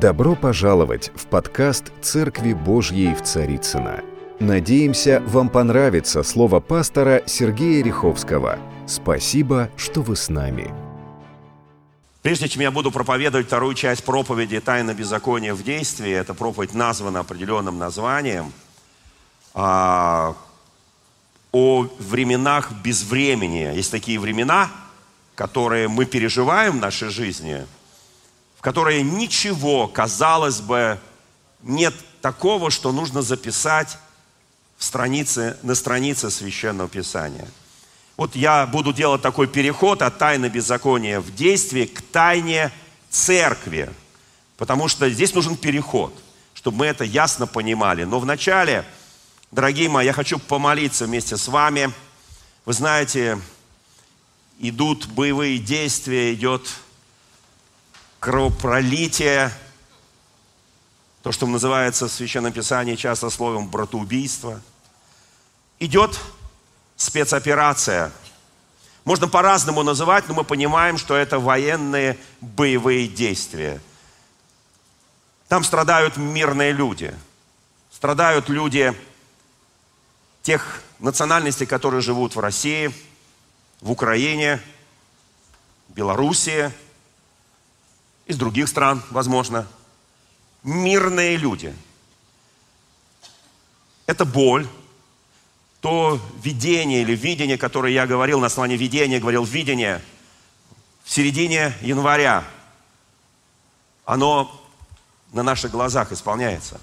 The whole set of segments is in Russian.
Добро пожаловать в подкаст «Церкви Божьей в Царицына. Надеемся, вам понравится слово пастора Сергея Риховского. Спасибо, что вы с нами. Прежде чем я буду проповедовать вторую часть проповеди «Тайна беззакония в действии», эта проповедь названа определенным названием, а, о временах безвремени. Есть такие времена, которые мы переживаем в нашей жизни – в которой ничего, казалось бы, нет такого, что нужно записать в странице, на странице Священного Писания. Вот я буду делать такой переход от тайны беззакония в действие к тайне церкви. Потому что здесь нужен переход, чтобы мы это ясно понимали. Но вначале, дорогие мои, я хочу помолиться вместе с вами. Вы знаете, идут боевые действия, идет кровопролитие, то, что называется в Священном Писании часто словом братоубийство. Идет спецоперация. Можно по-разному называть, но мы понимаем, что это военные боевые действия. Там страдают мирные люди. Страдают люди тех национальностей, которые живут в России, в Украине, Белоруссии – из других стран, возможно. Мирные люди. Это боль, то видение или видение, которое я говорил на основании видения, говорил видение в середине января, оно на наших глазах исполняется.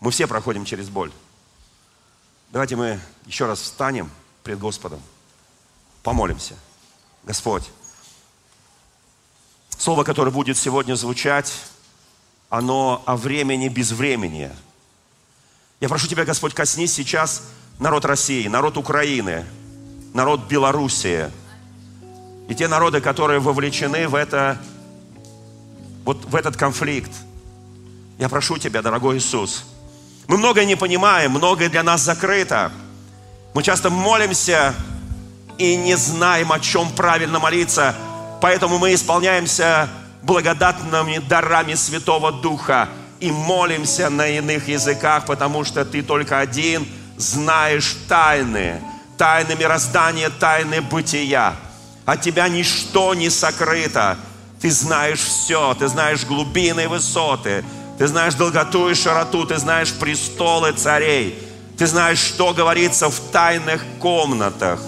Мы все проходим через боль. Давайте мы еще раз встанем пред Господом, помолимся. Господь, Слово, которое будет сегодня звучать, оно о времени без времени. Я прошу Тебя, Господь, коснись сейчас народ России, народ Украины, народ Белоруссии и те народы, которые вовлечены в это, вот в этот конфликт. Я прошу Тебя, дорогой Иисус, мы многое не понимаем, многое для нас закрыто. Мы часто молимся и не знаем, о чем правильно молиться – Поэтому мы исполняемся благодатными дарами Святого Духа и молимся на иных языках, потому что Ты только один знаешь тайны, тайны мироздания, тайны бытия. От Тебя ничто не сокрыто. Ты знаешь все, Ты знаешь глубины и высоты, Ты знаешь долготу и широту, Ты знаешь престолы царей, Ты знаешь, что говорится в тайных комнатах.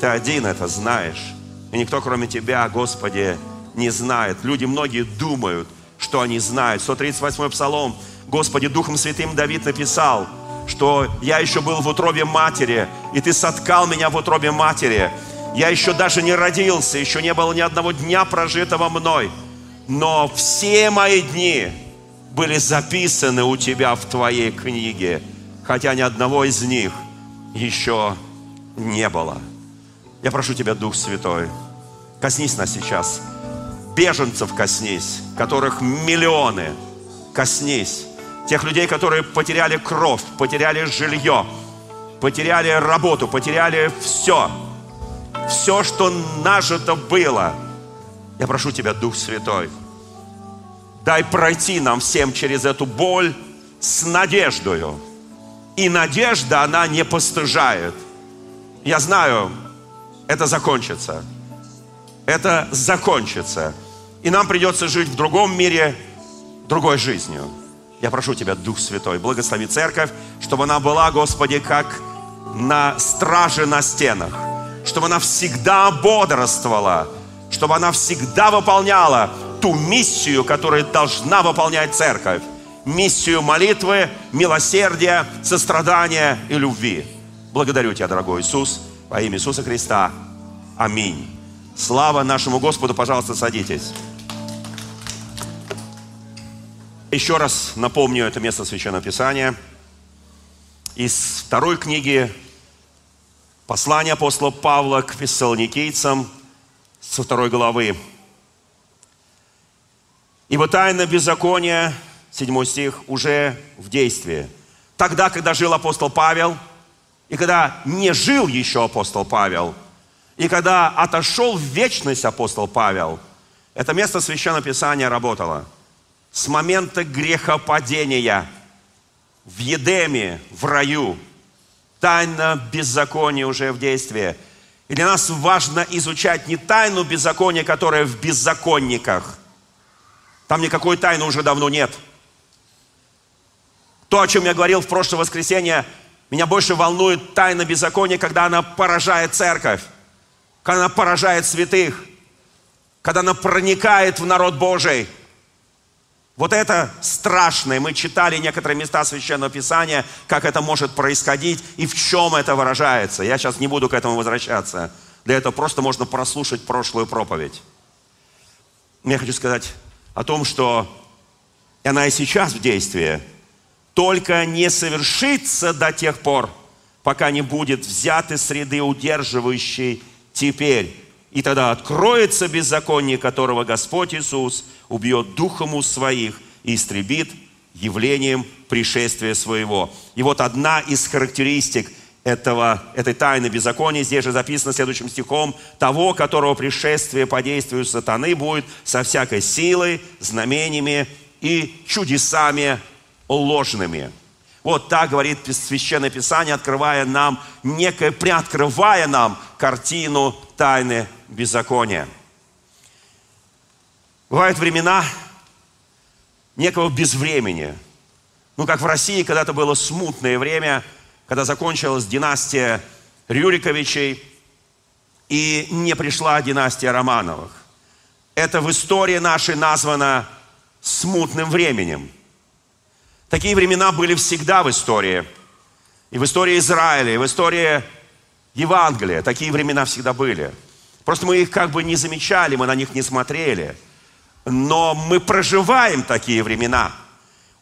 Ты один это знаешь. И никто, кроме Тебя, Господи, не знает. Люди многие думают, что они знают. 138-й Псалом. Господи, Духом Святым Давид написал, что я еще был в утробе матери, и Ты соткал меня в утробе матери. Я еще даже не родился, еще не было ни одного дня прожитого мной. Но все мои дни были записаны у Тебя в Твоей книге, хотя ни одного из них еще не было. Я прошу Тебя, Дух Святой, коснись нас сейчас. Беженцев коснись, которых миллионы. Коснись. Тех людей, которые потеряли кровь, потеряли жилье, потеряли работу, потеряли все. Все, что нажито было. Я прошу Тебя, Дух Святой, дай пройти нам всем через эту боль с надеждою. И надежда, она не постыжает. Я знаю, это закончится. Это закончится. И нам придется жить в другом мире, другой жизнью. Я прошу Тебя, Дух Святой, благослови церковь, чтобы она была, Господи, как на страже на стенах, чтобы она всегда бодрствовала, чтобы она всегда выполняла ту миссию, которую должна выполнять церковь. Миссию молитвы, милосердия, сострадания и любви. Благодарю Тебя, дорогой Иисус, во имя Иисуса Христа. Аминь. Слава нашему Господу, пожалуйста, садитесь. Еще раз напомню это место Священного Писания. Из второй книги послания апостола Павла к фессалоникийцам со второй главы. «Ибо тайна беззакония, седьмой стих, уже в действии. Тогда, когда жил апостол Павел – и когда не жил еще апостол Павел, и когда отошел в вечность апостол Павел, это место Священного Писания работало. с момента грехопадения в Едеме, в раю. Тайна беззакония уже в действии. И для нас важно изучать не тайну беззакония, которая в беззаконниках. Там никакой тайны уже давно нет. То, о чем я говорил в прошлое воскресенье, меня больше волнует тайна беззакония, когда она поражает церковь, когда она поражает святых, когда она проникает в народ Божий – вот это страшное. Мы читали некоторые места Священного Писания, как это может происходить и в чем это выражается. Я сейчас не буду к этому возвращаться. Для этого просто можно прослушать прошлую проповедь. Я хочу сказать о том, что она и сейчас в действии, только не совершится до тех пор, пока не будет взят из среды удерживающей теперь. И тогда откроется беззаконие, которого Господь Иисус – убьет духом у своих и истребит явлением пришествия своего. И вот одна из характеристик этого, этой тайны беззакония, здесь же записано следующим стихом, того, которого пришествие по действию сатаны будет со всякой силой, знамениями и чудесами ложными. Вот так говорит Священное Писание, открывая нам, некое, приоткрывая нам картину тайны беззакония. Бывают времена некого безвремени. Ну, как в России когда-то было смутное время, когда закончилась династия Рюриковичей, и не пришла династия Романовых. Это в истории нашей названо смутным временем. Такие времена были всегда в истории. И в истории Израиля, и в истории Евангелия. Такие времена всегда были. Просто мы их как бы не замечали, мы на них не смотрели – но мы проживаем такие времена.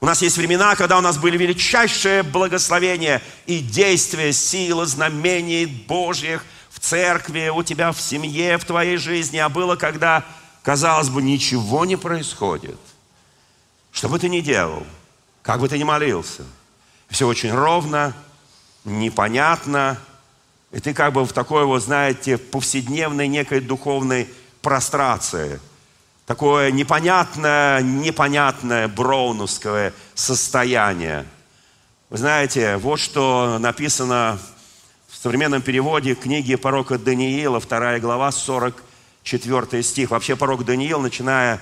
У нас есть времена, когда у нас были величайшие благословения и действия, силы, знамений Божьих в церкви, у тебя в семье, в твоей жизни. А было, когда, казалось бы, ничего не происходит. Что бы ты ни делал, как бы ты ни молился, все очень ровно, непонятно, и ты как бы в такой вот, знаете, повседневной некой духовной прострации – такое непонятное, непонятное броуновское состояние. Вы знаете, вот что написано в современном переводе книги пророка Даниила, 2 глава, 44 стих. Вообще пророк Даниил, начиная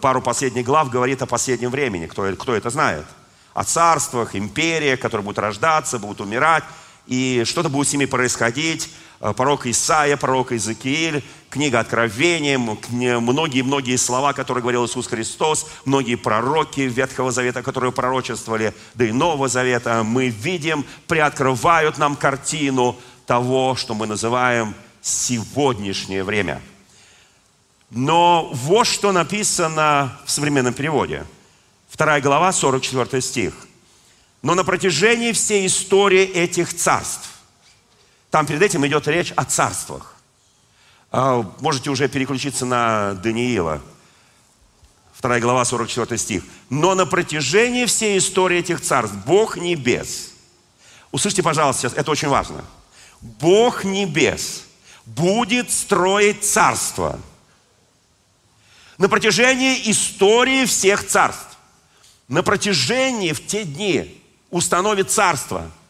пару последних глав, говорит о последнем времени. Кто, кто это знает? О царствах, империях, которые будут рождаться, будут умирать, и что-то будет с ними происходить Э, пророк Исаия, пророк Иезекииль, книга Откровения, многие-многие слова, которые говорил Иисус Христос, многие пророки Ветхого Завета, которые пророчествовали, да и Нового Завета, мы видим, приоткрывают нам картину того, что мы называем сегодняшнее время. Но вот что написано в современном переводе. Вторая глава, 44 стих. «Но на протяжении всей истории этих царств там перед этим идет речь о царствах. А, можете уже переключиться на Даниила. Вторая глава, 44 стих. «Но на протяжении всей истории этих царств Бог небес». Услышьте, пожалуйста, сейчас, это очень важно. Бог небес будет строить царство. На протяжении истории всех царств. На протяжении в те дни установит царство –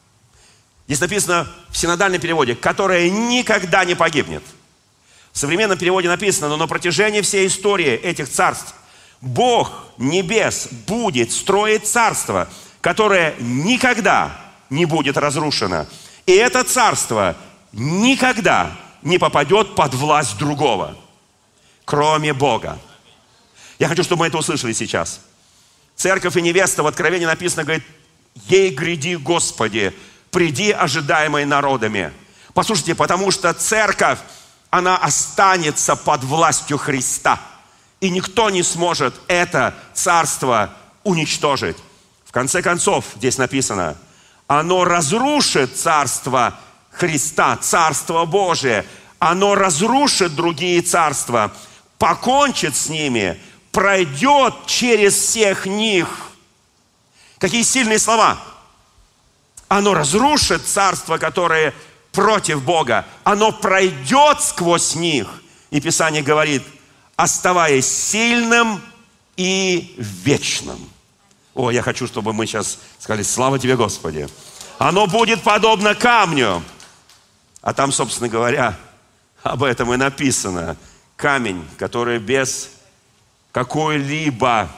Здесь написано в синодальном переводе, которое никогда не погибнет. В современном переводе написано, но на протяжении всей истории этих царств Бог небес будет строить царство, которое никогда не будет разрушено. И это царство никогда не попадет под власть другого, кроме Бога. Я хочу, чтобы мы это услышали сейчас. Церковь и невеста в Откровении написано, говорит, ей гряди, Господи, приди, ожидаемой народами. Послушайте, потому что церковь, она останется под властью Христа. И никто не сможет это царство уничтожить. В конце концов, здесь написано, оно разрушит царство Христа, царство Божие. Оно разрушит другие царства, покончит с ними, пройдет через всех них. Какие сильные слова! оно разрушит царство, которое против Бога. Оно пройдет сквозь них. И Писание говорит, оставаясь сильным и вечном. О, я хочу, чтобы мы сейчас сказали, слава тебе, Господи. Оно будет подобно камню. А там, собственно говоря, об этом и написано. Камень, который без какой-либо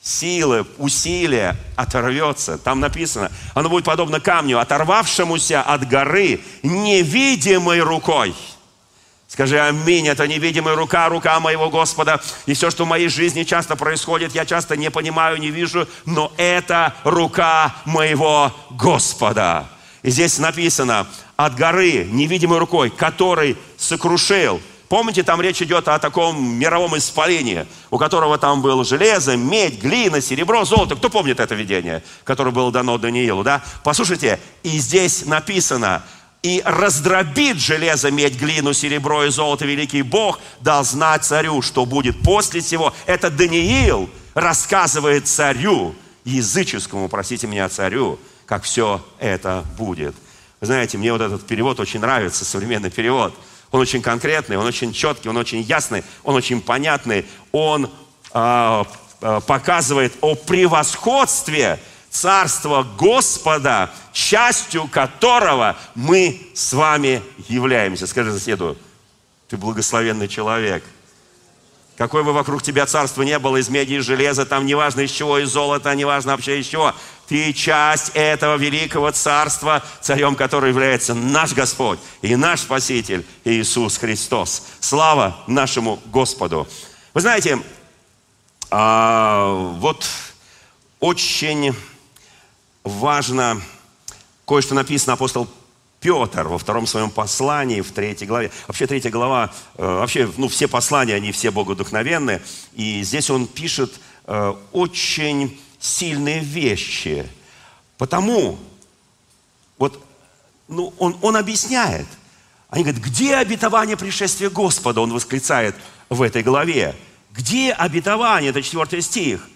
силы, усилия оторвется. Там написано, оно будет подобно камню, оторвавшемуся от горы невидимой рукой. Скажи аминь, это невидимая рука, рука моего Господа. И все, что в моей жизни часто происходит, я часто не понимаю, не вижу, но это рука моего Господа. И здесь написано, от горы, невидимой рукой, который сокрушил. Помните, там речь идет о таком мировом испалении, у которого там было железо, медь, глина, серебро, золото. Кто помнит это видение, которое было дано Даниилу, да? Послушайте, и здесь написано, и раздробит железо, медь, глину, серебро и золото великий Бог, дал знать царю, что будет после всего. Это Даниил рассказывает царю, языческому, простите меня, царю, как все это будет. Вы знаете, мне вот этот перевод очень нравится, современный перевод. Он очень конкретный, он очень четкий, он очень ясный, он очень понятный. Он э, показывает о превосходстве Царства Господа, частью которого мы с вами являемся. Скажи соседу, ты благословенный человек. Какое бы вокруг тебя царство не было, из меди и железа, там неважно из чего, из золота, неважно вообще из чего. Ты часть этого великого царства, царем который является наш Господь и наш Спаситель Иисус Христос. Слава нашему Господу. Вы знаете, а, вот очень важно, кое-что написано апостол Петр во втором своем послании, в третьей главе. Вообще третья глава, э, вообще, ну, все послания, они все богодухновенные. И здесь он пишет э, очень сильные вещи. Потому, вот, ну, он, он объясняет. Они говорят, где обетование пришествия Господа? Он восклицает в этой главе. Где обетование? Это четвертый стих.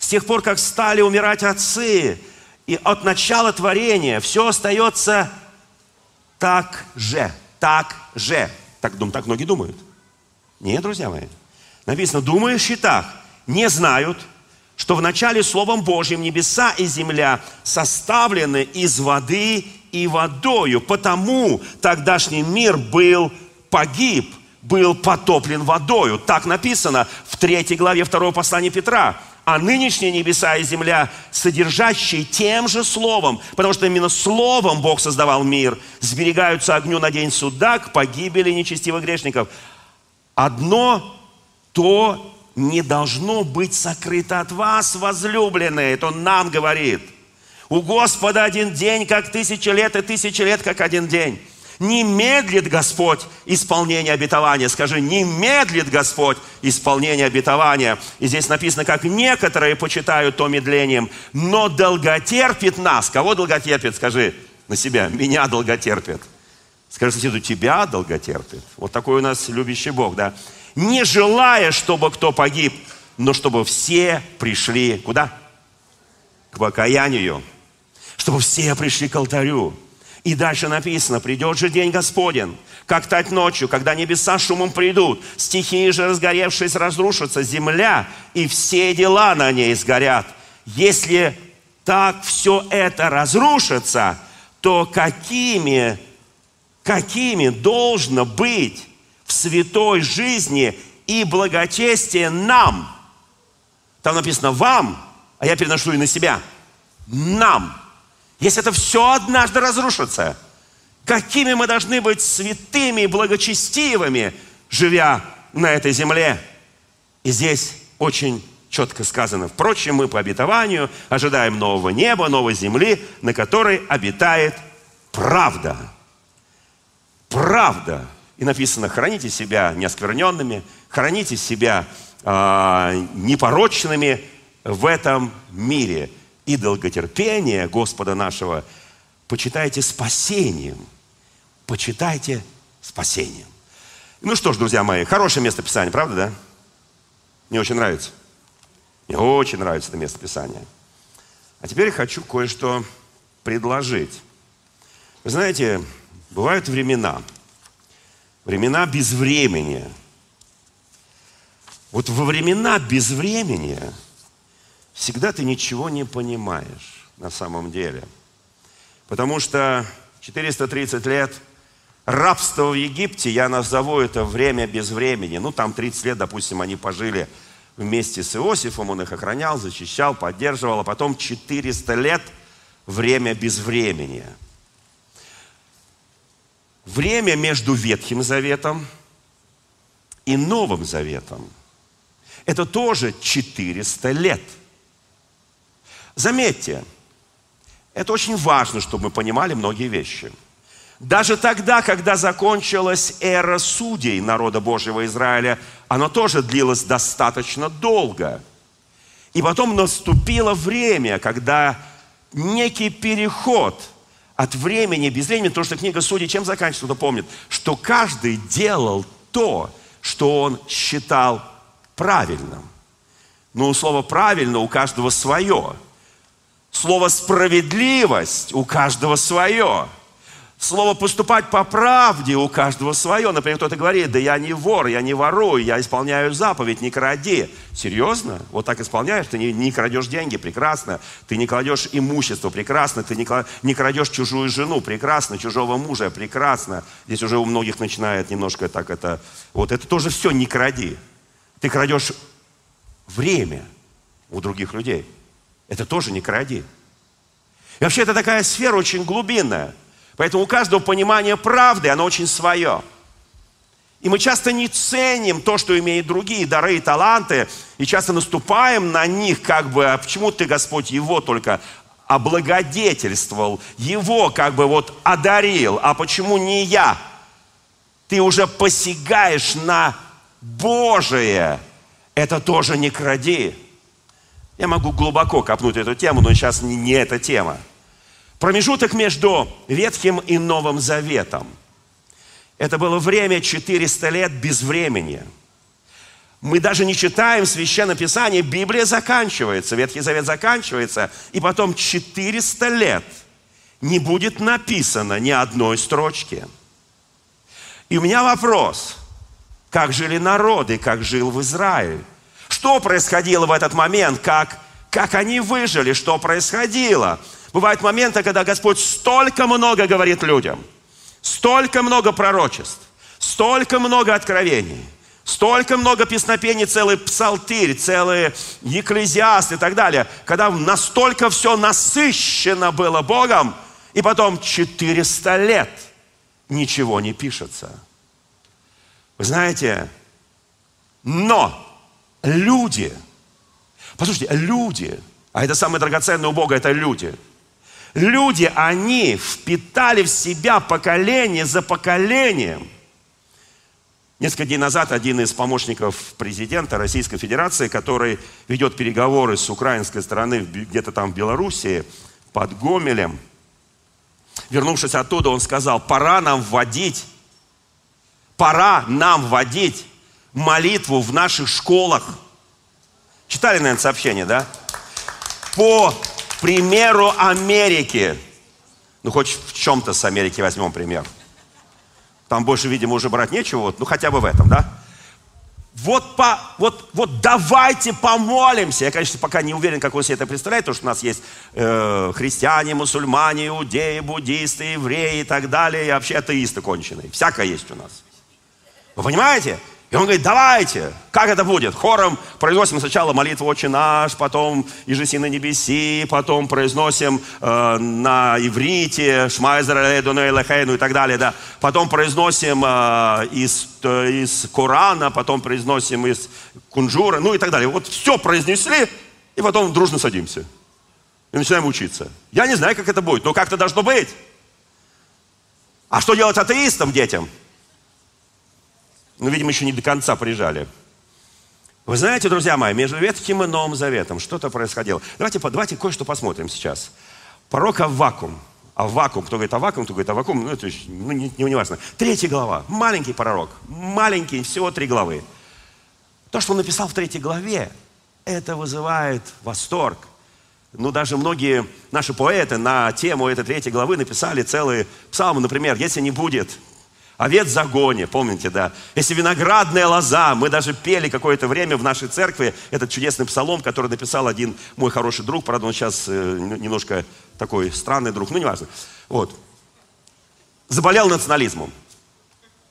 С тех пор, как стали умирать отцы, и от начала творения все остается так же, так же. Так, дум, так многие думают. Нет, друзья мои. Написано, думающие так, не знают, что в начале Словом Божьим небеса и земля составлены из воды и водою, потому тогдашний мир был погиб, был потоплен водою. Так написано в третьей главе второго послания Петра а нынешние небеса и земля, содержащие тем же словом, потому что именно словом Бог создавал мир, сберегаются огню на день суда к погибели нечестивых грешников. Одно то не должно быть сокрыто от вас, возлюбленные. Это Он нам говорит. У Господа один день, как тысяча лет, и тысяча лет, как один день. Не медлит Господь исполнение обетования. Скажи, не медлит Господь исполнение обетования. И здесь написано, как некоторые почитают то медлением, но долготерпит нас. Кого долготерпит? Скажи на себя. Меня долготерпит. Скажи соседу, тебя долготерпит. Вот такой у нас любящий Бог, да? Не желая, чтобы кто погиб, но чтобы все пришли куда? К покаянию. Чтобы все пришли к алтарю. И дальше написано, придет же день Господен, как тать ночью, когда небеса шумом придут, стихии же разгоревшись разрушатся, земля и все дела на ней сгорят. Если так все это разрушится, то какими, какими должно быть в святой жизни и благочестие нам? Там написано «вам», а я переношу и на себя. Нам – если это все однажды разрушится, какими мы должны быть святыми и благочестивыми, живя на этой земле? И здесь очень четко сказано. Впрочем, мы по обетованию ожидаем нового неба, новой земли, на которой обитает правда. Правда. И написано, храните себя неоскверненными, храните себя э, непорочными в этом мире и долготерпение Господа нашего почитайте спасением. Почитайте спасением. Ну что ж, друзья мои, хорошее место Писания, правда, да? Мне очень нравится. Мне очень нравится это место Писания. А теперь хочу кое-что предложить. Вы знаете, бывают времена, времена без времени. Вот во времена безвремени всегда ты ничего не понимаешь на самом деле. Потому что 430 лет рабства в Египте, я назову это время без времени. Ну, там 30 лет, допустим, они пожили вместе с Иосифом, он их охранял, защищал, поддерживал, а потом 400 лет время без времени. Время между Ветхим Заветом и Новым Заветом – это тоже 400 лет. Заметьте, это очень важно, чтобы мы понимали многие вещи. Даже тогда, когда закончилась эра судей народа Божьего Израиля, она тоже длилась достаточно долго. И потом наступило время, когда некий переход – от времени без времени, потому что книга Судей чем заканчивается, кто помнит, что каждый делал то, что он считал правильным. Но слово «правильно» у каждого свое. Слово «справедливость» у каждого свое. Слово «поступать по правде» у каждого свое. Например, кто-то говорит, да я не вор, я не ворую, я исполняю заповедь, не кради. Серьезно? Вот так исполняешь? Ты не, не крадешь деньги? Прекрасно. Ты не кладешь имущество? Прекрасно. Ты не, не крадешь чужую жену? Прекрасно. Чужого мужа? Прекрасно. Здесь уже у многих начинает немножко так это... Вот это тоже все не кради. Ты крадешь время у других людей. Это тоже не кради. И вообще это такая сфера очень глубинная – Поэтому у каждого понимание правды, оно очень свое. И мы часто не ценим то, что имеют другие дары и таланты, и часто наступаем на них, как бы, а почему ты, Господь, его только облагодетельствовал, его как бы вот одарил, а почему не я? Ты уже посягаешь на Божие. Это тоже не кради. Я могу глубоко копнуть эту тему, но сейчас не, не эта тема. Промежуток между Ветхим и Новым Заветом. Это было время 400 лет без времени. Мы даже не читаем Священное Писание, Библия заканчивается, Ветхий Завет заканчивается, и потом 400 лет не будет написано ни одной строчки. И у меня вопрос, как жили народы, как жил в Израиль? Что происходило в этот момент, как, как они выжили, что происходило? Бывают моменты, когда Господь столько много говорит людям, столько много пророчеств, столько много откровений, столько много песнопений, целый псалтирь, целый екклезиаст и так далее, когда настолько все насыщено было Богом, и потом 400 лет ничего не пишется. Вы знаете, но люди, послушайте, люди, а это самое драгоценное у Бога, это люди – Люди, они впитали в себя поколение за поколением. Несколько дней назад один из помощников президента Российской Федерации, который ведет переговоры с украинской стороны где-то там в Белоруссии, под Гомелем, вернувшись оттуда, он сказал, пора нам вводить, пора нам вводить молитву в наших школах. Читали, наверное, сообщение, да? По примеру Америки. Ну, хоть в чем-то с Америки возьмем пример. Там больше, видимо, уже брать нечего, вот, ну хотя бы в этом, да? Вот, по, вот, вот давайте помолимся. Я, конечно, пока не уверен, как он себе это представляет, потому что у нас есть э, христиане, мусульмане, иудеи, буддисты, евреи и так далее, и вообще атеисты конченые. Всякое есть у нас. Вы понимаете? И он говорит, давайте, как это будет? Хором произносим сначала молитву «Отче наш», потом «Ижеси на небеси», потом произносим э, на иврите «Шма Израиле Дуней Лехейну» и так далее, да. Потом произносим э, из, э, из Корана, потом произносим из Кунжура, ну и так далее. Вот все произнесли, и потом дружно садимся. И начинаем учиться. Я не знаю, как это будет, но как-то должно быть. А что делать атеистам, детям? Ну, видимо, еще не до конца прижали. Вы знаете, друзья мои, между Ветхим и Новым Заветом что-то происходило. Давайте, давайте кое-что посмотрим сейчас. Пророк Аввакум. Аввакум, кто говорит Аввакум, кто говорит Аввакум, ну, это ну, не, не, не важно. Третья глава. Маленький пророк. Маленький, всего три главы. То, что он написал в третьей главе, это вызывает восторг. Ну, даже многие наши поэты на тему этой третьей главы написали целые псалмы. Например, если не будет Овец в загоне, помните, да. Если виноградная лоза, мы даже пели какое-то время в нашей церкви этот чудесный псалом, который написал один мой хороший друг, правда, он сейчас э, немножко такой странный друг, ну, неважно. Вот. Заболел национализмом.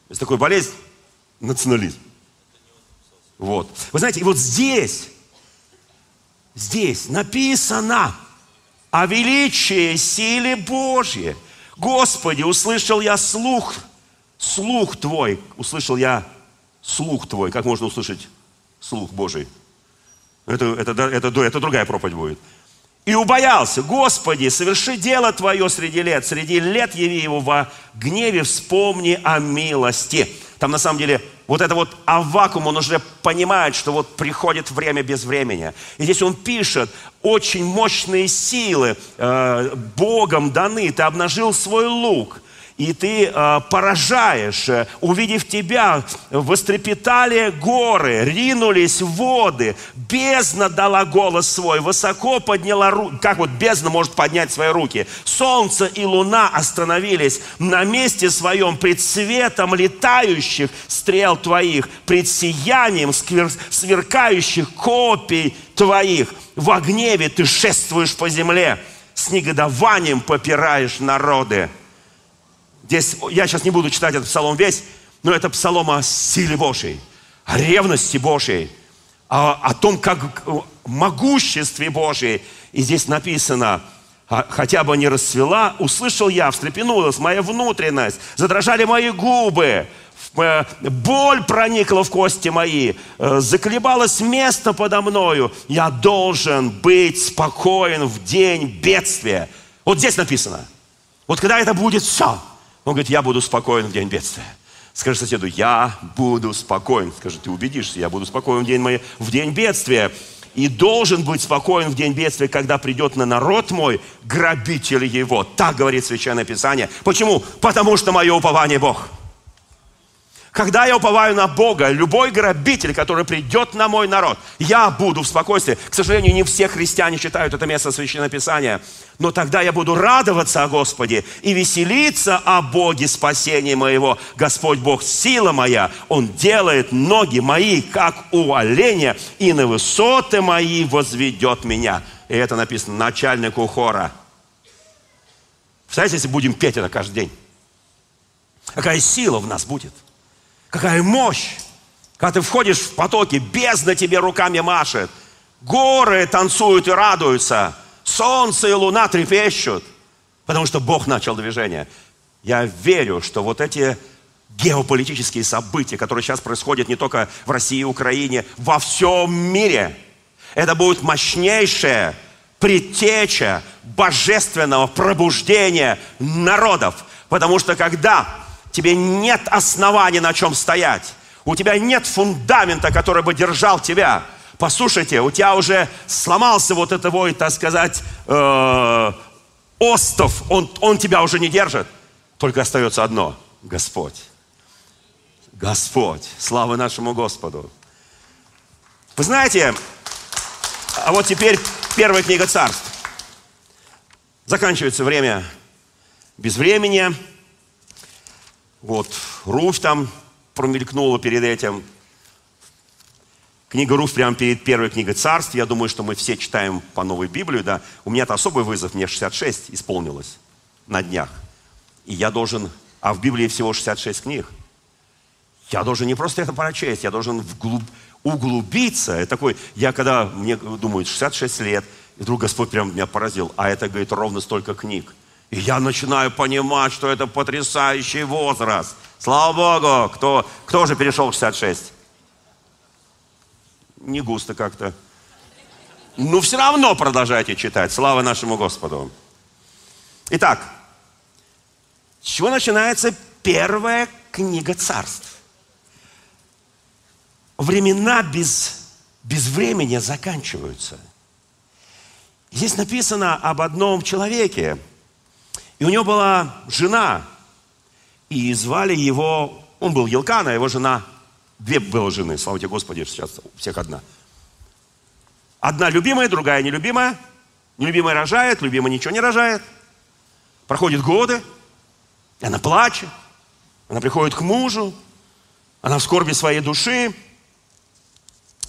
Есть такой болезнь, национализм. Вот. Вы знаете, и вот здесь, здесь написано о величии силе Божьей. Господи, услышал я слух слух твой, услышал я слух твой. Как можно услышать слух Божий? Это, это, это, это, это другая проповедь будет. И убоялся, Господи, соверши дело Твое среди лет, среди лет яви его во гневе, вспомни о милости. Там на самом деле вот это вот авакум, он уже понимает, что вот приходит время без времени. И здесь он пишет, очень мощные силы э, Богом даны, ты обнажил свой лук, и ты э, поражаешь, э, увидев тебя, вострепетали горы, ринулись воды, бездна дала голос свой, высоко подняла руки, как вот бездна может поднять свои руки, солнце и луна остановились на месте своем пред светом летающих стрел твоих, пред сиянием сверкающих копий твоих, в гневе ты шествуешь по земле, с негодованием попираешь народы. Здесь, я сейчас не буду читать этот псалом весь, но это псалом о силе Божьей, о ревности Божьей, о, о том, как могуществе Божьей. И здесь написано, «А хотя бы не расцвела, услышал я, встрепенулась моя внутренность, задрожали мои губы, э, боль проникла в кости мои, э, заколебалось место подо мною. Я должен быть спокоен в день бедствия. Вот здесь написано. Вот когда это будет все, он говорит, я буду спокоен в день бедствия. Скажи соседу, я буду спокоен. Скажи, ты убедишься, я буду спокоен в день, моей, в день бедствия. И должен быть спокоен в день бедствия, когда придет на народ мой грабитель его. Так говорит Священное Писание. Почему? Потому что мое упование Бог. Когда я уповаю на Бога, любой грабитель, который придет на мой народ, я буду в спокойствии. К сожалению, не все христиане читают это место Священного Писания. Но тогда я буду радоваться о Господе и веселиться о Боге спасения моего. Господь Бог, сила моя, Он делает ноги мои, как у оленя, и на высоты мои возведет меня. И это написано начальнику хора. Представляете, если будем петь это каждый день? Какая сила в нас будет? Какая мощь! Когда ты входишь в потоки, бездна тебе руками машет. Горы танцуют и радуются. Солнце и луна трепещут. Потому что Бог начал движение. Я верю, что вот эти геополитические события, которые сейчас происходят не только в России и Украине, во всем мире, это будет мощнейшая предтеча божественного пробуждения народов. Потому что когда тебе нет оснований, на чем стоять. У тебя нет фундамента, который бы держал тебя. Послушайте, у тебя уже сломался вот это вот, так сказать, э, остов, он, он тебя уже не держит. Только остается одно – Господь. Господь. Слава нашему Господу. Вы знаете, а вот теперь первая книга царств. Заканчивается время без времени. Вот, Руфь там промелькнула перед этим. Книга Руфь прямо перед первой книгой царств. Я думаю, что мы все читаем по новой Библию, да. У меня-то особый вызов, мне 66 исполнилось на днях. И я должен, а в Библии всего 66 книг. Я должен не просто это прочесть, я должен вглубь, углубиться. Это такой, я когда, мне думают, 66 лет, и вдруг Господь прям меня поразил, а это, говорит, ровно столько книг. И я начинаю понимать, что это потрясающий возраст. Слава Богу, кто, кто же перешел в 66? Не густо как-то. Но все равно продолжайте читать. Слава нашему Господу. Итак, с чего начинается первая книга царств? Времена без, без времени заканчиваются. Здесь написано об одном человеке, и у него была жена, и звали его, он был Елкан, а его жена, две было жены, слава тебе Господи, сейчас у всех одна. Одна любимая, другая нелюбимая. Нелюбимая рожает, любимая ничего не рожает. Проходят годы, она плачет. Она приходит к мужу, она в скорби своей души,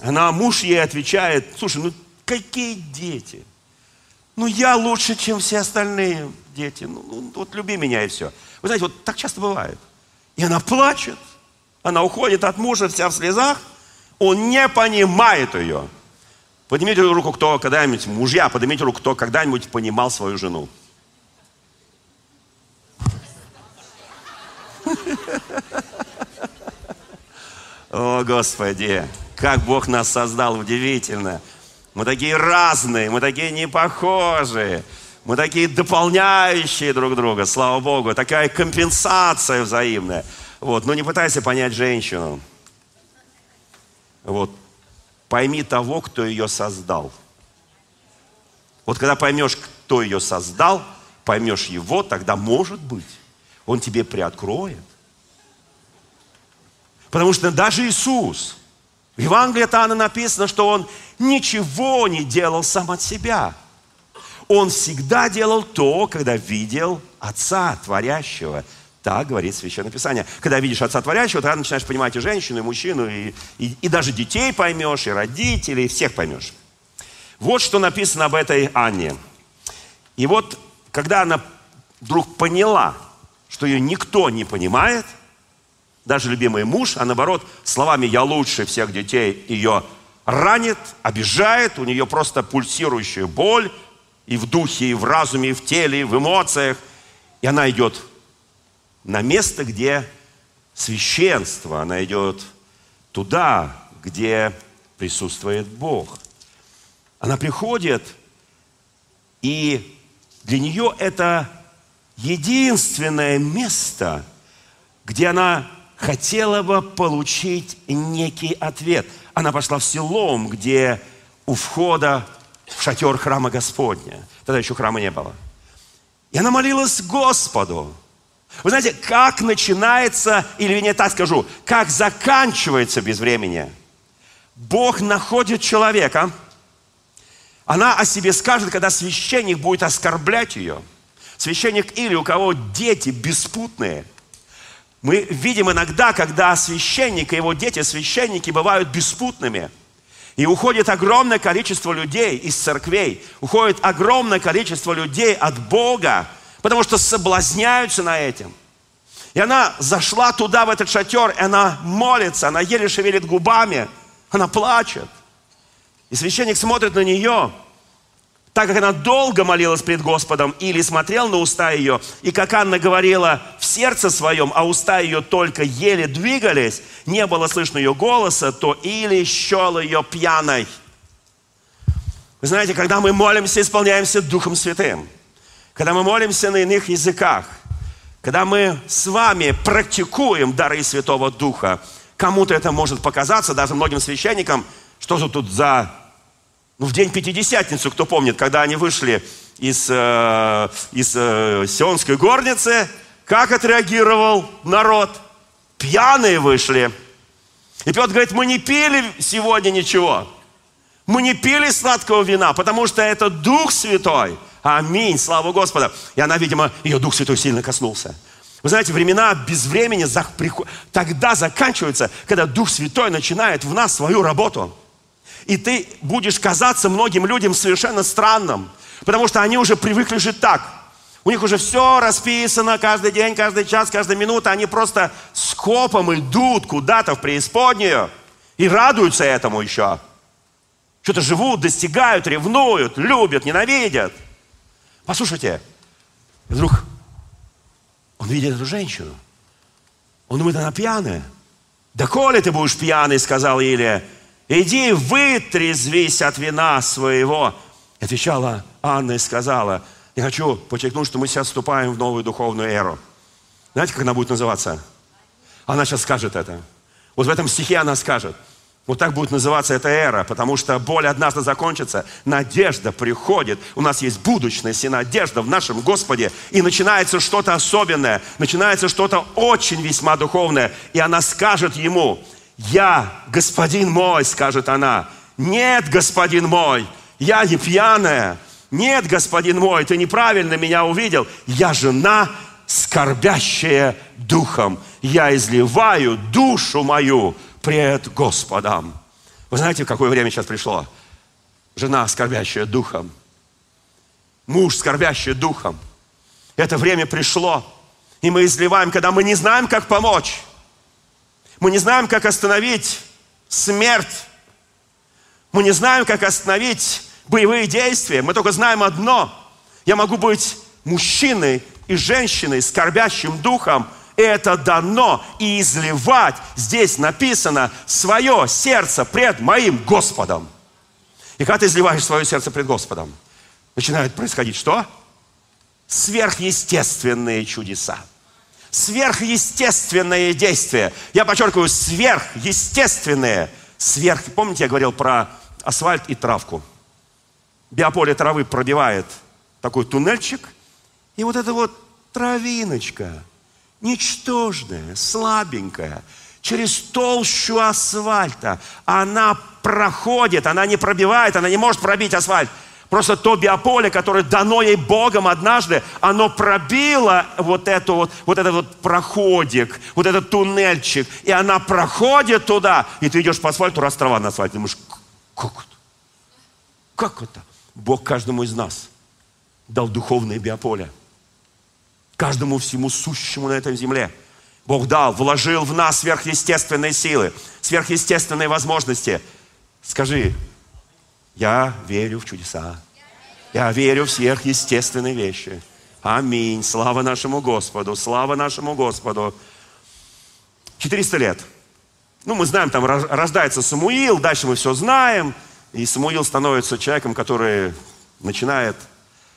она, муж ей отвечает, слушай, ну какие дети? Ну я лучше, чем все остальные дети. Ну, ну вот люби меня и все. Вы знаете, вот так часто бывает. И она плачет, она уходит от мужа вся в слезах, он не понимает ее. Поднимите руку, кто когда-нибудь, мужья, поднимите руку, кто когда-нибудь понимал свою жену. О, Господи, как Бог нас создал, удивительно. Мы такие разные, мы такие непохожие, мы такие дополняющие друг друга, слава Богу. Такая компенсация взаимная. Вот, но не пытайся понять женщину. Вот, пойми того, кто ее создал. Вот когда поймешь, кто ее создал, поймешь его, тогда, может быть, он тебе приоткроет. Потому что даже Иисус, в Евангелии от Иоанна написано, что Он ничего не делал сам от себя. Он всегда делал то, когда видел Отца Творящего. Так говорит Священное Писание. Когда видишь Отца Творящего, тогда начинаешь понимать и женщину, и мужчину, и, и, и даже детей поймешь, и родителей, всех поймешь. Вот что написано об этой Анне. И вот, когда она вдруг поняла, что ее никто не понимает, даже любимый муж, а наоборот, словами «я лучше всех детей» ее ранит, обижает, у нее просто пульсирующая боль и в духе, и в разуме, и в теле, и в эмоциях. И она идет на место, где священство, она идет туда, где присутствует Бог. Она приходит, и для нее это единственное место, где она хотела бы получить некий ответ. Она пошла в селом, где у входа в шатер храма Господня. Тогда еще храма не было. И она молилась Господу. Вы знаете, как начинается, или не так скажу, как заканчивается безвременье. Бог находит человека. Она о себе скажет, когда священник будет оскорблять ее. Священник или у кого дети беспутные – мы видим иногда, когда священник и его дети, священники, бывают беспутными. И уходит огромное количество людей из церквей, уходит огромное количество людей от Бога, потому что соблазняются на этом. И она зашла туда, в этот шатер, и она молится, она еле шевелит губами, она плачет. И священник смотрит на нее – так как она долго молилась пред Господом, или смотрел на уста ее, и как Анна говорила в сердце своем, а уста ее только еле двигались, не было слышно ее голоса, то или счел ее пьяной. Вы знаете, когда мы молимся, исполняемся Духом Святым, когда мы молимся на иных языках, когда мы с вами практикуем дары Святого Духа, кому-то это может показаться, даже многим священникам, что же тут за ну, в день Пятидесятницу, кто помнит, когда они вышли из, э, из э, Сионской горницы, как отреагировал народ? Пьяные вышли. И Петр говорит, мы не пили сегодня ничего. Мы не пили сладкого вина, потому что это Дух Святой. Аминь, слава Господа. И она, видимо, ее Дух Святой сильно коснулся. Вы знаете, времена без времени тогда заканчиваются, когда Дух Святой начинает в нас свою работу. И ты будешь казаться многим людям совершенно странным, потому что они уже привыкли жить так. У них уже все расписано каждый день, каждый час, каждая минута. Они просто скопом идут куда-то в преисподнюю и радуются этому еще. Что-то живут, достигают, ревнуют, любят, ненавидят. Послушайте, вдруг он видит эту женщину. Он думает, она пьяная. Да коли ты будешь пьяный, сказал Илия, иди вытрезвись от вина своего. отвечала Анна и сказала, я хочу подчеркнуть, что мы сейчас вступаем в новую духовную эру. Знаете, как она будет называться? Она сейчас скажет это. Вот в этом стихе она скажет. Вот так будет называться эта эра, потому что боль однажды закончится, надежда приходит, у нас есть будущность и надежда в нашем Господе, и начинается что-то особенное, начинается что-то очень весьма духовное, и она скажет ему, я, господин мой, скажет она. Нет, господин мой, я не пьяная. Нет, господин мой, ты неправильно меня увидел. Я жена скорбящее духом. Я изливаю душу мою пред Господом. Вы знаете, в какое время сейчас пришло? Жена, скорбящая духом. Муж, скорбящий духом. Это время пришло. И мы изливаем, когда мы не знаем, как помочь. Мы не знаем, как остановить смерть. Мы не знаем, как остановить боевые действия. Мы только знаем одно. Я могу быть мужчиной и женщиной, скорбящим духом, это дано и изливать, здесь написано, свое сердце пред моим Господом. И когда ты изливаешь свое сердце пред Господом, начинают происходить что? Сверхъестественные чудеса. Сверхъестественные действия. Я подчеркиваю, сверхъестественные. Сверх... Помните, я говорил про асфальт и травку? Биополе травы пробивает такой туннельчик, и вот эта вот травиночка, ничтожная, слабенькая, через толщу асфальта, она проходит, она не пробивает, она не может пробить асфальт. Просто то биополе, которое дано ей Богом однажды, оно пробило вот, эту вот, вот этот вот проходик, вот этот туннельчик, и она проходит туда, и ты идешь по асфальту, раз трава на асфальте, думаешь, как это? Как это? Бог каждому из нас дал духовное биополе. Каждому всему сущему на этой земле. Бог дал, вложил в нас сверхъестественные силы, сверхъестественные возможности. Скажи, я верю в чудеса. Я верю в сверхъестественные вещи. Аминь. Слава нашему Господу. Слава нашему Господу. 400 лет. Ну, мы знаем, там рождается Самуил, дальше мы все знаем. И Самуил становится человеком, который начинает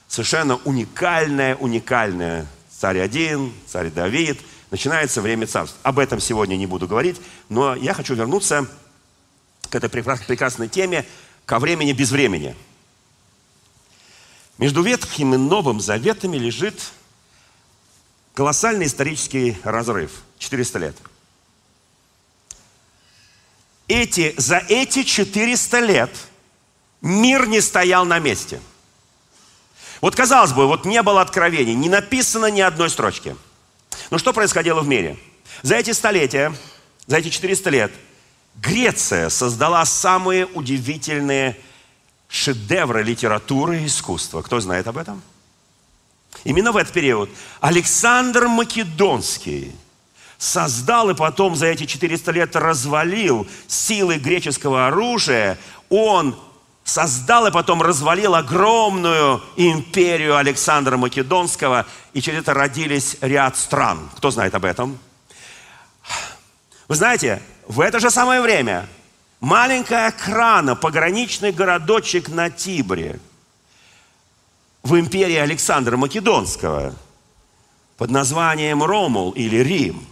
совершенно уникальное, уникальное. Царь один, царь Давид. Начинается время царств. Об этом сегодня не буду говорить, но я хочу вернуться к этой прекрасной теме ко времени без времени. Между Ветхим и Новым Заветами лежит колоссальный исторический разрыв. 400 лет. Эти, за эти 400 лет мир не стоял на месте. Вот казалось бы, вот не было откровений, не написано ни одной строчки. Но что происходило в мире? За эти столетия, за эти 400 лет – Греция создала самые удивительные шедевры литературы и искусства. Кто знает об этом? Именно в этот период Александр Македонский создал и потом за эти 400 лет развалил силы греческого оружия. Он создал и потом развалил огромную империю Александра Македонского, и через это родились ряд стран. Кто знает об этом? Вы знаете, в это же самое время маленькая крана, пограничный городочек на Тибре в империи Александра Македонского под названием Ромул или Рим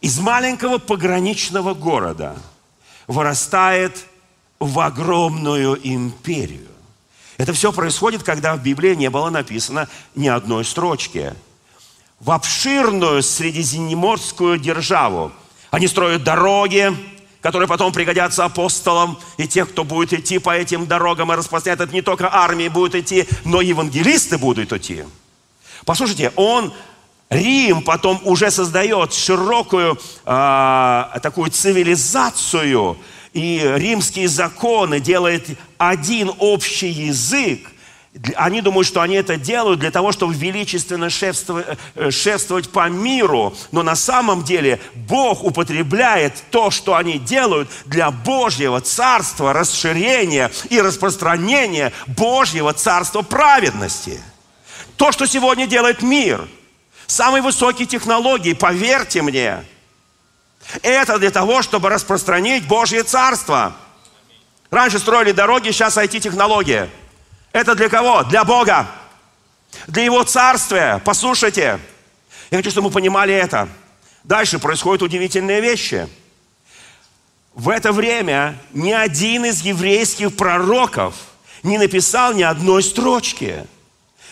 из маленького пограничного города вырастает в огромную империю. Это все происходит, когда в Библии не было написано ни одной строчки. В обширную средиземноморскую державу – они строят дороги, которые потом пригодятся апостолам и тех, кто будет идти по этим дорогам и распространять. Это не только армии будут идти, но и евангелисты будут идти. Послушайте, он Рим потом уже создает широкую э, такую цивилизацию, и римские законы делает один общий язык, они думают, что они это делают для того, чтобы величественно шефствовать, э, шефствовать по миру. Но на самом деле Бог употребляет то, что они делают для Божьего царства, расширения и распространения Божьего царства праведности. То, что сегодня делает мир, самые высокие технологии, поверьте мне, это для того, чтобы распространить Божье царство. Раньше строили дороги, сейчас IT-технология – это для кого? Для Бога. Для Его Царствия. Послушайте. Я хочу, чтобы мы понимали это. Дальше происходят удивительные вещи. В это время ни один из еврейских пророков не написал ни одной строчки.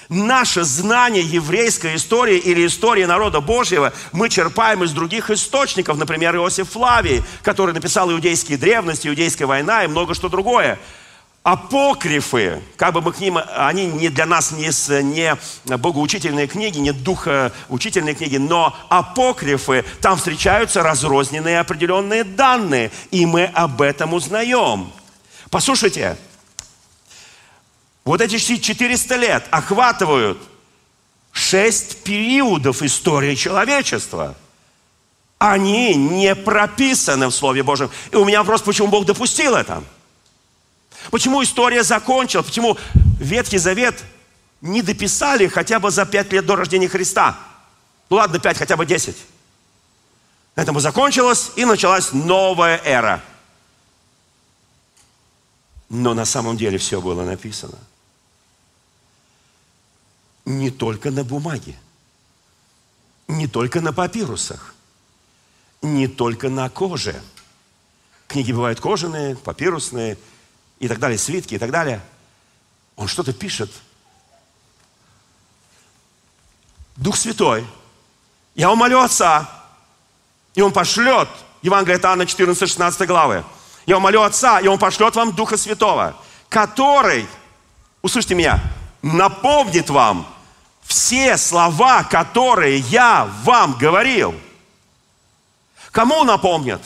Наше знание еврейской истории или истории народа Божьего мы черпаем из других источников, например, Иосиф Флавий, который написал иудейские древности, иудейская война и много что другое. Апокрифы, как бы мы к ним, они не для нас не, не богоучительные книги, не духоучительные книги, но апокрифы, там встречаются разрозненные определенные данные, и мы об этом узнаем. Послушайте, вот эти 400 лет охватывают шесть периодов истории человечества. Они не прописаны в Слове Божьем. И у меня вопрос, почему Бог допустил это? Почему история закончилась? Почему Ветхий Завет не дописали хотя бы за пять лет до рождения Христа? Ну ладно, пять, хотя бы десять. Этому закончилось, и началась новая эра. Но на самом деле все было написано. Не только на бумаге, не только на папирусах, не только на коже. Книги бывают кожаные, папирусные – и так далее, свитки и так далее. Он что-то пишет. Дух Святой. Я умолю Отца, и Он пошлет, Евангелие от Анна 14, 16 главы. Я умолю Отца, и Он пошлет вам Духа Святого, который, услышьте меня, напомнит вам все слова, которые я вам говорил. Кому напомнит?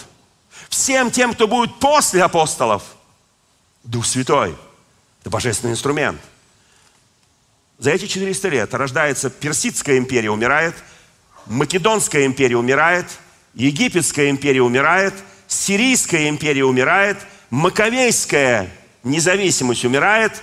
Всем тем, кто будет после апостолов – Дух Святой. Это божественный инструмент. За эти 400 лет рождается Персидская империя, умирает, Македонская империя умирает, Египетская империя умирает, Сирийская империя умирает, Маковейская независимость умирает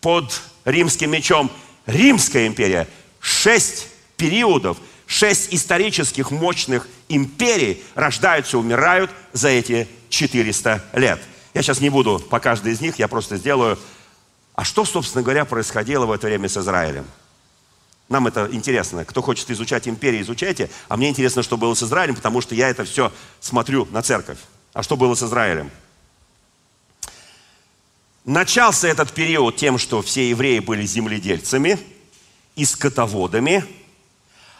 под римским мечом. Римская империя. Шесть периодов, шесть исторических мощных империй рождаются, умирают за эти 400 лет – я сейчас не буду по каждой из них, я просто сделаю. А что, собственно говоря, происходило в это время с Израилем? Нам это интересно. Кто хочет изучать империи, изучайте. А мне интересно, что было с Израилем, потому что я это все смотрю на церковь. А что было с Израилем? Начался этот период тем, что все евреи были земледельцами и скотоводами,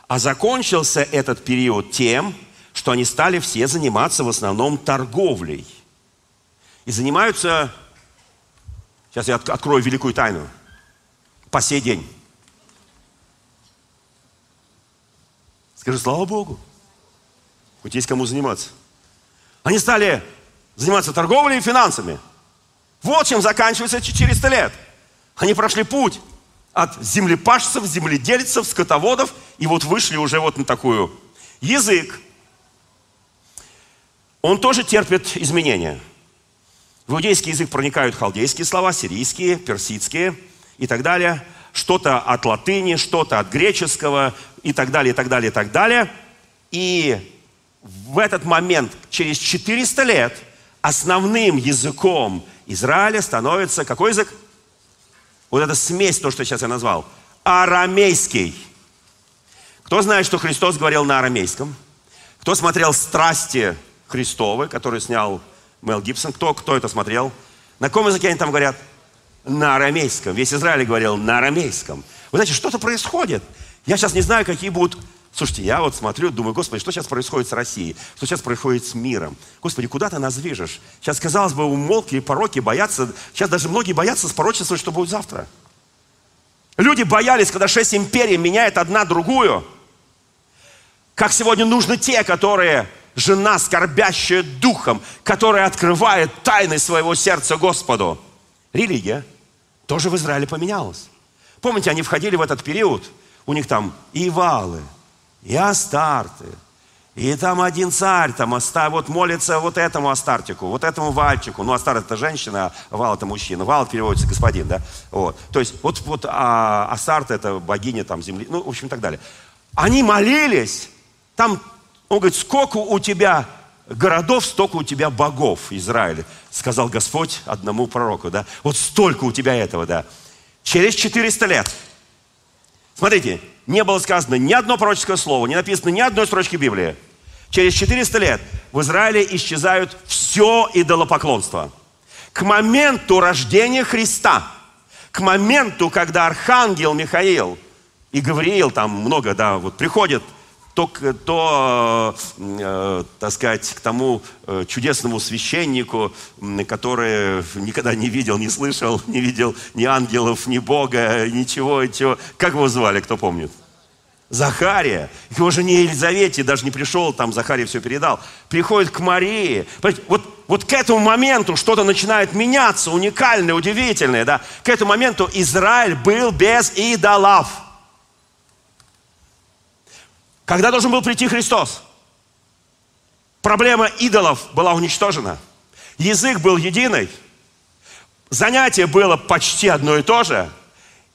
а закончился этот период тем, что они стали все заниматься в основном торговлей – и занимаются, сейчас я открою великую тайну, по сей день. Скажи, слава Богу, хоть есть кому заниматься. Они стали заниматься торговлей и финансами. Вот чем заканчивается эти 400 лет. Они прошли путь от землепашцев, земледельцев, скотоводов, и вот вышли уже вот на такую. Язык, он тоже терпит изменения. В иудейский язык проникают халдейские слова, сирийские, персидские и так далее. Что-то от латыни, что-то от греческого и так далее, и так далее, и так далее. И в этот момент, через 400 лет, основным языком Израиля становится какой язык? Вот эта смесь, то, что сейчас я назвал. Арамейский. Кто знает, что Христос говорил на арамейском? Кто смотрел «Страсти Христовы», который снял Мел Гибсон. Кто, кто это смотрел? На каком языке они там говорят? На арамейском. Весь Израиль говорил на арамейском. Вы знаете, что-то происходит. Я сейчас не знаю, какие будут... Слушайте, я вот смотрю, думаю, Господи, что сейчас происходит с Россией? Что сейчас происходит с миром? Господи, куда ты нас движешь? Сейчас, казалось бы, умолкли пороки, боятся... Сейчас даже многие боятся спорочествовать, что будет завтра. Люди боялись, когда шесть империй меняет одна другую. Как сегодня нужны те, которые жена, скорбящая духом, которая открывает тайны своего сердца Господу. Религия тоже в Израиле поменялась. Помните, они входили в этот период, у них там и валы, и астарты, и там один царь, там оста, вот молится вот этому астартику, вот этому вальчику. Ну, астарт это женщина, а вал это мужчина. Вал переводится господин, да? Вот. То есть вот, вот а, астарт это богиня там земли, ну, в общем, так далее. Они молились, там он говорит, сколько у тебя городов, столько у тебя богов Израиля, сказал Господь одному пророку, да. Вот столько у тебя этого, да. Через 400 лет. Смотрите, не было сказано ни одно пророческое слово, не написано ни одной строчки Библии. Через 400 лет в Израиле исчезают все идолопоклонство. К моменту рождения Христа, к моменту, когда архангел Михаил и Гавриил, там много, да, вот приходят то, то э, так сказать, к тому э, чудесному священнику, который никогда не видел, не слышал, не видел ни ангелов, ни Бога, ничего, ничего. Как его звали, кто помнит? Захария. Его жене Елизавете даже не пришел, там Захария все передал. Приходит к Марии. Вот, вот к этому моменту что-то начинает меняться, уникальное, удивительное. Да? К этому моменту Израиль был без идолов. Когда должен был прийти Христос? Проблема идолов была уничтожена. Язык был единый. Занятие было почти одно и то же.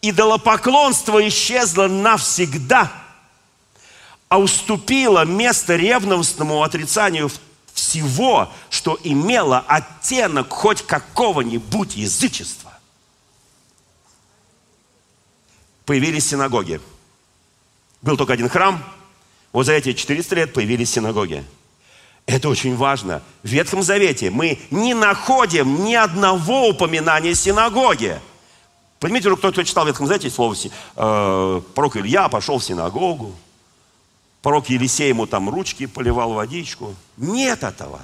Идолопоклонство исчезло навсегда – а уступила место ревностному отрицанию всего, что имело оттенок хоть какого-нибудь язычества. Появились синагоги. Был только один храм, вот за эти 400 лет появились синагоги. Это очень важно. В Ветхом Завете мы не находим ни одного упоминания синагоги. Руку, кто, кто читал в Ветхом Завете слово э, пророк Илья пошел в синагогу. Пророк Елисей ему там ручки поливал водичку. Нет этого.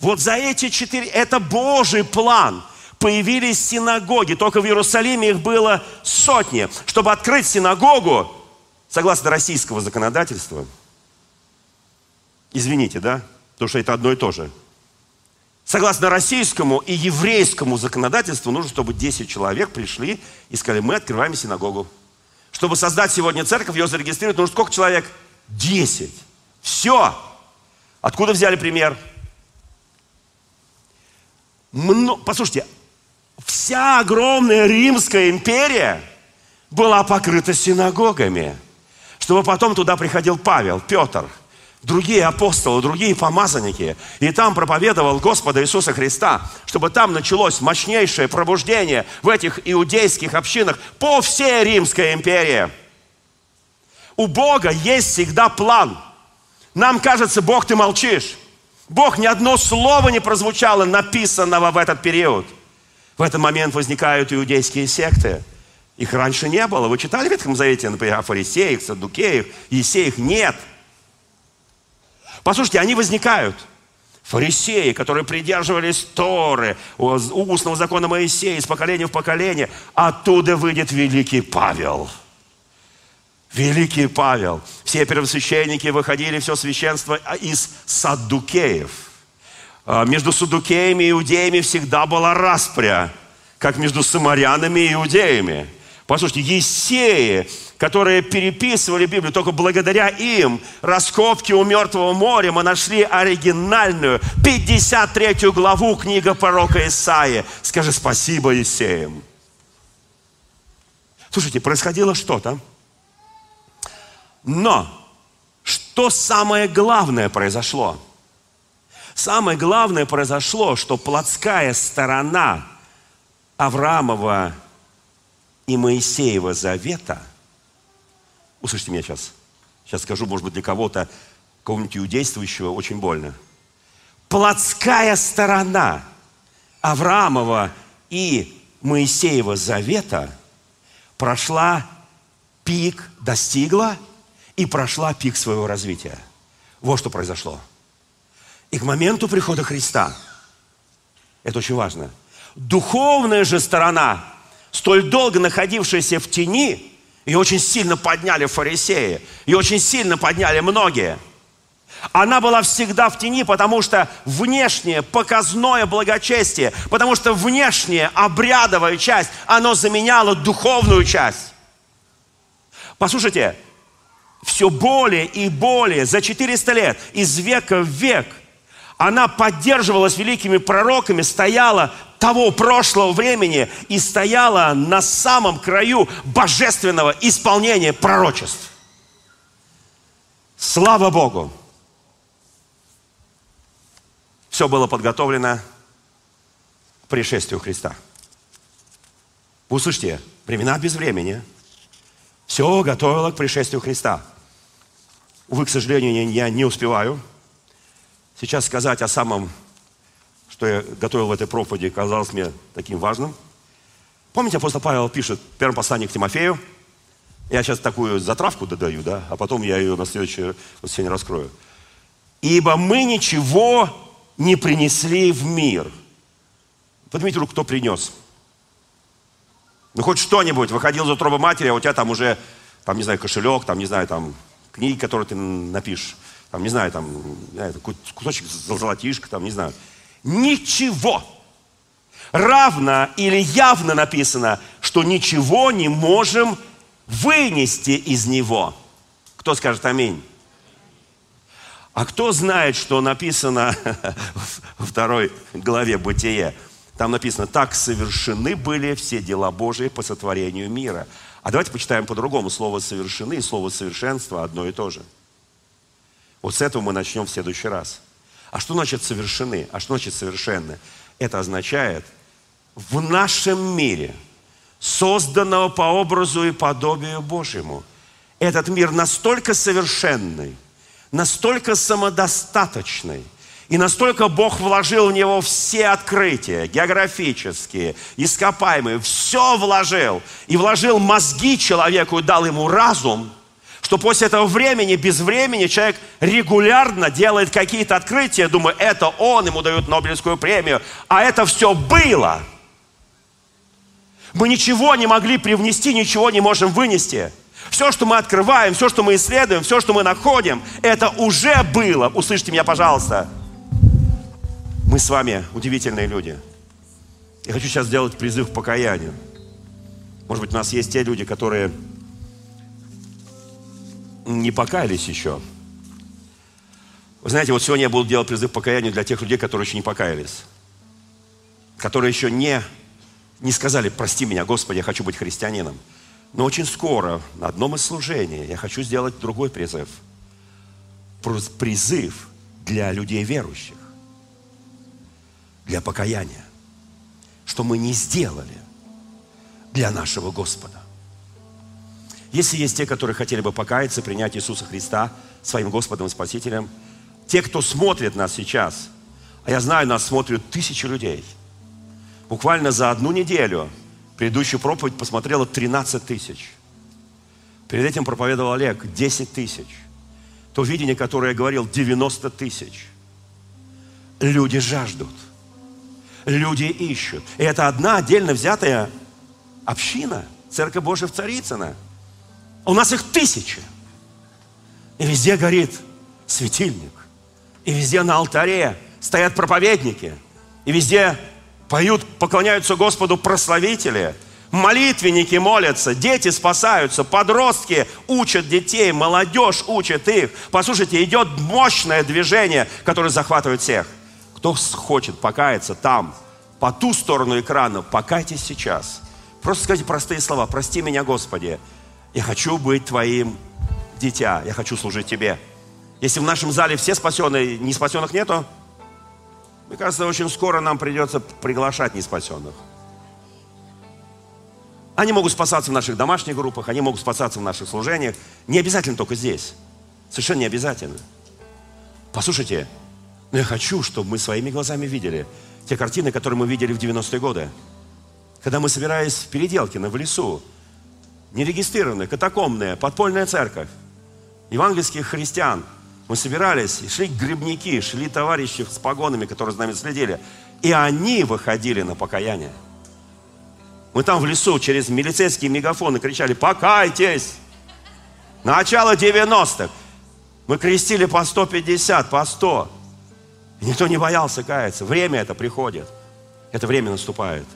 Вот за эти четыре, это Божий план. Появились синагоги, только в Иерусалиме их было сотни. Чтобы открыть синагогу, согласно российского законодательства, извините, да, потому что это одно и то же. Согласно российскому и еврейскому законодательству, нужно, чтобы 10 человек пришли и сказали, мы открываем синагогу. Чтобы создать сегодня церковь, ее зарегистрировать, нужно сколько человек? Десять. Все. Откуда взяли пример? Мно... Послушайте, вся огромная Римская империя была покрыта синагогами, чтобы потом туда приходил Павел, Петр, другие апостолы, другие помазанники, и там проповедовал Господа Иисуса Христа, чтобы там началось мощнейшее пробуждение в этих иудейских общинах по всей Римской империи – у Бога есть всегда план. Нам кажется, Бог, ты молчишь. Бог, ни одно слово не прозвучало, написанного в этот период. В этот момент возникают иудейские секты. Их раньше не было. Вы читали в Ветхом Завете, например, о фарисеях, садукеях, есеях? Нет. Послушайте, они возникают. Фарисеи, которые придерживались Торы, устного закона Моисея из поколения в поколение, оттуда выйдет великий Павел – Великий Павел. Все первосвященники выходили, все священство из саддукеев. А, между саддукеями и иудеями всегда была распря, как между самарянами и иудеями. Послушайте, Есеи, которые переписывали Библию, только благодаря им, раскопки у Мертвого моря, мы нашли оригинальную 53 главу книга пророка Исаия. Скажи спасибо Есеям. Слушайте, происходило что-то. Но что самое главное произошло? Самое главное произошло, что плотская сторона Авраамова и Моисеева завета, услышите меня сейчас, сейчас скажу, может быть, для кого-то, кого-нибудь иудействующего, очень больно. Плотская сторона Авраамова и Моисеева завета прошла пик, достигла – и прошла пик своего развития. Вот что произошло. И к моменту прихода Христа, это очень важно, духовная же сторона, столь долго находившаяся в тени, ее очень сильно подняли фарисеи, ее очень сильно подняли многие. Она была всегда в тени, потому что внешнее показное благочестие, потому что внешняя обрядовая часть, оно заменяло духовную часть. Послушайте, все более и более, за 400 лет, из века в век, она поддерживалась великими пророками, стояла того прошлого времени и стояла на самом краю божественного исполнения пророчеств. Слава Богу! Все было подготовлено к пришествию Христа. Вы услышите, времена без времени. Все готовило к пришествию Христа. Увы, к сожалению, я не успеваю сейчас сказать о самом, что я готовил в этой проповеди, казалось мне таким важным. Помните, апостол Павел пишет в первом послании к Тимофею, Я сейчас такую затравку додаю, да, а потом я ее на следующее воскресенье раскрою. Ибо мы ничего не принесли в мир. Поднимите руку, кто принес. Ну, хоть что-нибудь. Выходил за тробы матери, а у тебя там уже, там, не знаю, кошелек, там, не знаю, там, книги, которые ты напишешь. Там, не знаю, там, кусочек золотишка, там, не знаю. Ничего. Равно или явно написано, что ничего не можем вынести из него. Кто скажет аминь? А кто знает, что написано во второй главе Бытия? Там написано, так совершены были все дела Божии по сотворению мира. А давайте почитаем по-другому. Слово совершены и слово совершенство одно и то же. Вот с этого мы начнем в следующий раз. А что значит совершены? А что значит совершенны? Это означает в нашем мире, созданного по образу и подобию Божьему, этот мир настолько совершенный, настолько самодостаточный – и настолько Бог вложил в него все открытия, географические, ископаемые, все вложил. И вложил мозги человеку дал ему разум, что после этого времени, без времени, человек регулярно делает какие-то открытия, думаю, это он, ему дают Нобелевскую премию, а это все было. Мы ничего не могли привнести, ничего не можем вынести. Все, что мы открываем, все, что мы исследуем, все, что мы находим, это уже было. Услышьте меня, пожалуйста. Мы с вами удивительные люди. Я хочу сейчас сделать призыв к покаянию. Может быть, у нас есть те люди, которые не покаялись еще. Вы знаете, вот сегодня я буду делать призыв к покаянию для тех людей, которые еще не покаялись. Которые еще не, не сказали, прости меня, Господи, я хочу быть христианином. Но очень скоро на одном из служений я хочу сделать другой призыв. Призыв для людей верующих для покаяния, что мы не сделали для нашего Господа. Если есть те, которые хотели бы покаяться, принять Иисуса Христа своим Господом и Спасителем, те, кто смотрит нас сейчас, а я знаю, нас смотрят тысячи людей, буквально за одну неделю предыдущую проповедь посмотрело 13 тысяч. Перед этим проповедовал Олег 10 тысяч. То видение, которое я говорил, 90 тысяч. Люди жаждут люди ищут. И это одна отдельно взятая община, Церковь Божия в Царицына. У нас их тысячи. И везде горит светильник. И везде на алтаре стоят проповедники. И везде поют, поклоняются Господу прославители. Молитвенники молятся, дети спасаются, подростки учат детей, молодежь учит их. Послушайте, идет мощное движение, которое захватывает всех. Кто хочет покаяться там, по ту сторону экрана, покайтесь сейчас. Просто скажите простые слова. Прости меня, Господи. Я хочу быть Твоим дитя. Я хочу служить Тебе. Если в нашем зале все спасенные, не спасенных нету, мне кажется, очень скоро нам придется приглашать неспасенных. Они могут спасаться в наших домашних группах, они могут спасаться в наших служениях. Не обязательно только здесь. Совершенно не обязательно. Послушайте, но я хочу, чтобы мы своими глазами видели те картины, которые мы видели в 90-е годы. Когда мы собирались в Переделкино, в лесу, нерегистрированная, катакомная, подпольная церковь, евангельских христиан, мы собирались, шли грибники, шли товарищи с погонами, которые за нами следили, и они выходили на покаяние. Мы там в лесу через милицейские мегафоны кричали «Покайтесь!» Начало 90-х. Мы крестили по 150, по 100. И никто не боялся каяться. Время это приходит. Это время наступает.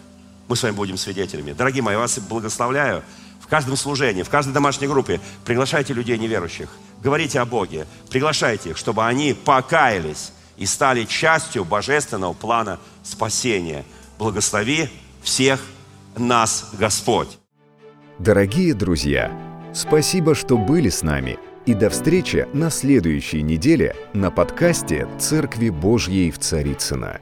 Мы с вами будем свидетелями. Дорогие мои, я вас благословляю. Каждом служении, в каждой домашней группе приглашайте людей неверующих. Говорите о Боге. Приглашайте их, чтобы они покаялись и стали частью божественного плана спасения. Благослови всех нас Господь. Дорогие друзья, спасибо, что были с нами – и до встречи на следующей неделе на подкасте «Церкви Божьей в Царицына.